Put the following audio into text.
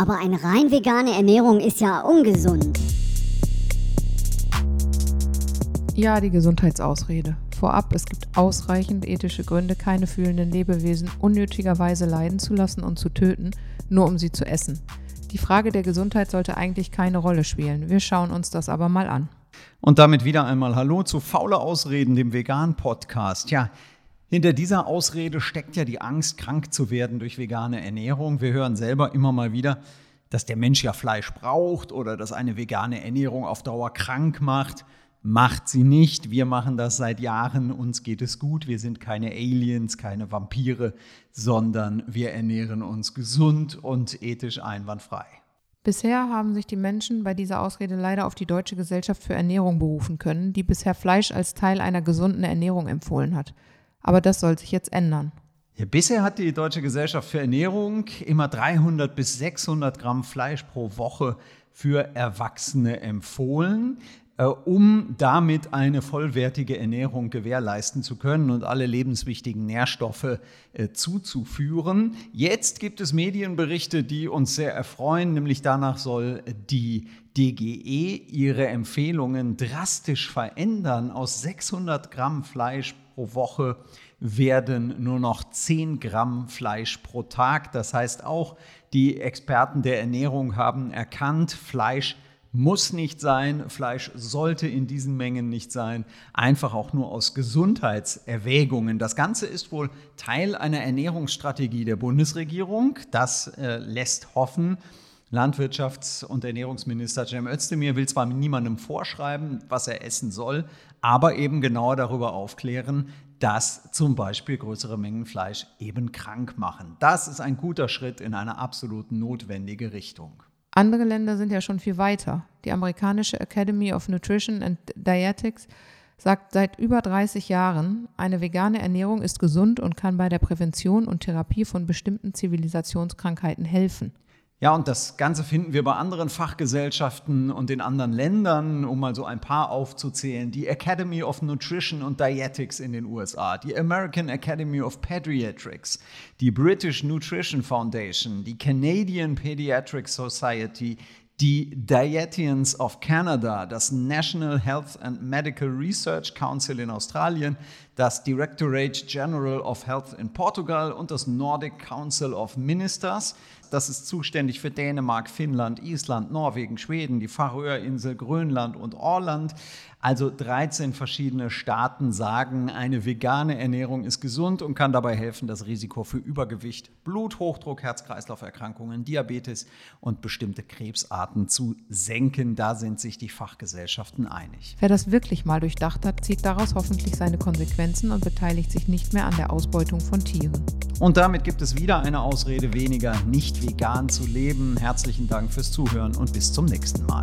Aber eine rein vegane Ernährung ist ja ungesund. Ja, die Gesundheitsausrede. Vorab, es gibt ausreichend ethische Gründe, keine fühlenden Lebewesen unnötigerweise leiden zu lassen und zu töten, nur um sie zu essen. Die Frage der Gesundheit sollte eigentlich keine Rolle spielen. Wir schauen uns das aber mal an. Und damit wieder einmal Hallo zu Faule Ausreden, dem Vegan-Podcast. Ja, hinter dieser Ausrede steckt ja die Angst, krank zu werden durch vegane Ernährung. Wir hören selber immer mal wieder, dass der Mensch ja Fleisch braucht oder dass eine vegane Ernährung auf Dauer krank macht. Macht sie nicht. Wir machen das seit Jahren. Uns geht es gut. Wir sind keine Aliens, keine Vampire, sondern wir ernähren uns gesund und ethisch einwandfrei. Bisher haben sich die Menschen bei dieser Ausrede leider auf die Deutsche Gesellschaft für Ernährung berufen können, die bisher Fleisch als Teil einer gesunden Ernährung empfohlen hat. Aber das soll sich jetzt ändern. Ja, bisher hat die Deutsche Gesellschaft für Ernährung immer 300 bis 600 Gramm Fleisch pro Woche für Erwachsene empfohlen, um damit eine vollwertige Ernährung gewährleisten zu können und alle lebenswichtigen Nährstoffe äh, zuzuführen. Jetzt gibt es Medienberichte, die uns sehr erfreuen, nämlich danach soll die DGE ihre Empfehlungen drastisch verändern. Aus 600 Gramm Fleisch pro Woche werden nur noch 10 Gramm Fleisch pro Tag. Das heißt auch, die Experten der Ernährung haben erkannt, Fleisch muss nicht sein, Fleisch sollte in diesen Mengen nicht sein, einfach auch nur aus Gesundheitserwägungen. Das Ganze ist wohl Teil einer Ernährungsstrategie der Bundesregierung. Das äh, lässt hoffen. Landwirtschafts- und Ernährungsminister Cem Özdemir will zwar niemandem vorschreiben, was er essen soll, aber eben genauer darüber aufklären, dass zum Beispiel größere Mengen Fleisch eben krank machen. Das ist ein guter Schritt in eine absolut notwendige Richtung. Andere Länder sind ja schon viel weiter. Die amerikanische Academy of Nutrition and Dietetics sagt seit über 30 Jahren, eine vegane Ernährung ist gesund und kann bei der Prävention und Therapie von bestimmten Zivilisationskrankheiten helfen. Ja, und das Ganze finden wir bei anderen Fachgesellschaften und in anderen Ländern, um mal so ein paar aufzuzählen. Die Academy of Nutrition and Dietetics in den USA, die American Academy of Pediatrics, die British Nutrition Foundation, die Canadian Pediatric Society, die Dietitians of Canada, das National Health and Medical Research Council in Australien, das Directorate General of Health in Portugal und das Nordic Council of Ministers. Das ist zuständig für Dänemark, Finnland, Island, Norwegen, Schweden, die Färöerinsel, Grönland und Orland. Also 13 verschiedene Staaten sagen, eine vegane Ernährung ist gesund und kann dabei helfen, das Risiko für Übergewicht, Bluthochdruck, Herz-Kreislauf-Erkrankungen, Diabetes und bestimmte Krebsarten zu senken. Da sind sich die Fachgesellschaften einig. Wer das wirklich mal durchdacht hat, zieht daraus hoffentlich seine Konsequenzen und beteiligt sich nicht mehr an der Ausbeutung von Tieren. Und damit gibt es wieder eine Ausrede weniger, nicht vegan zu leben. Herzlichen Dank fürs Zuhören und bis zum nächsten Mal.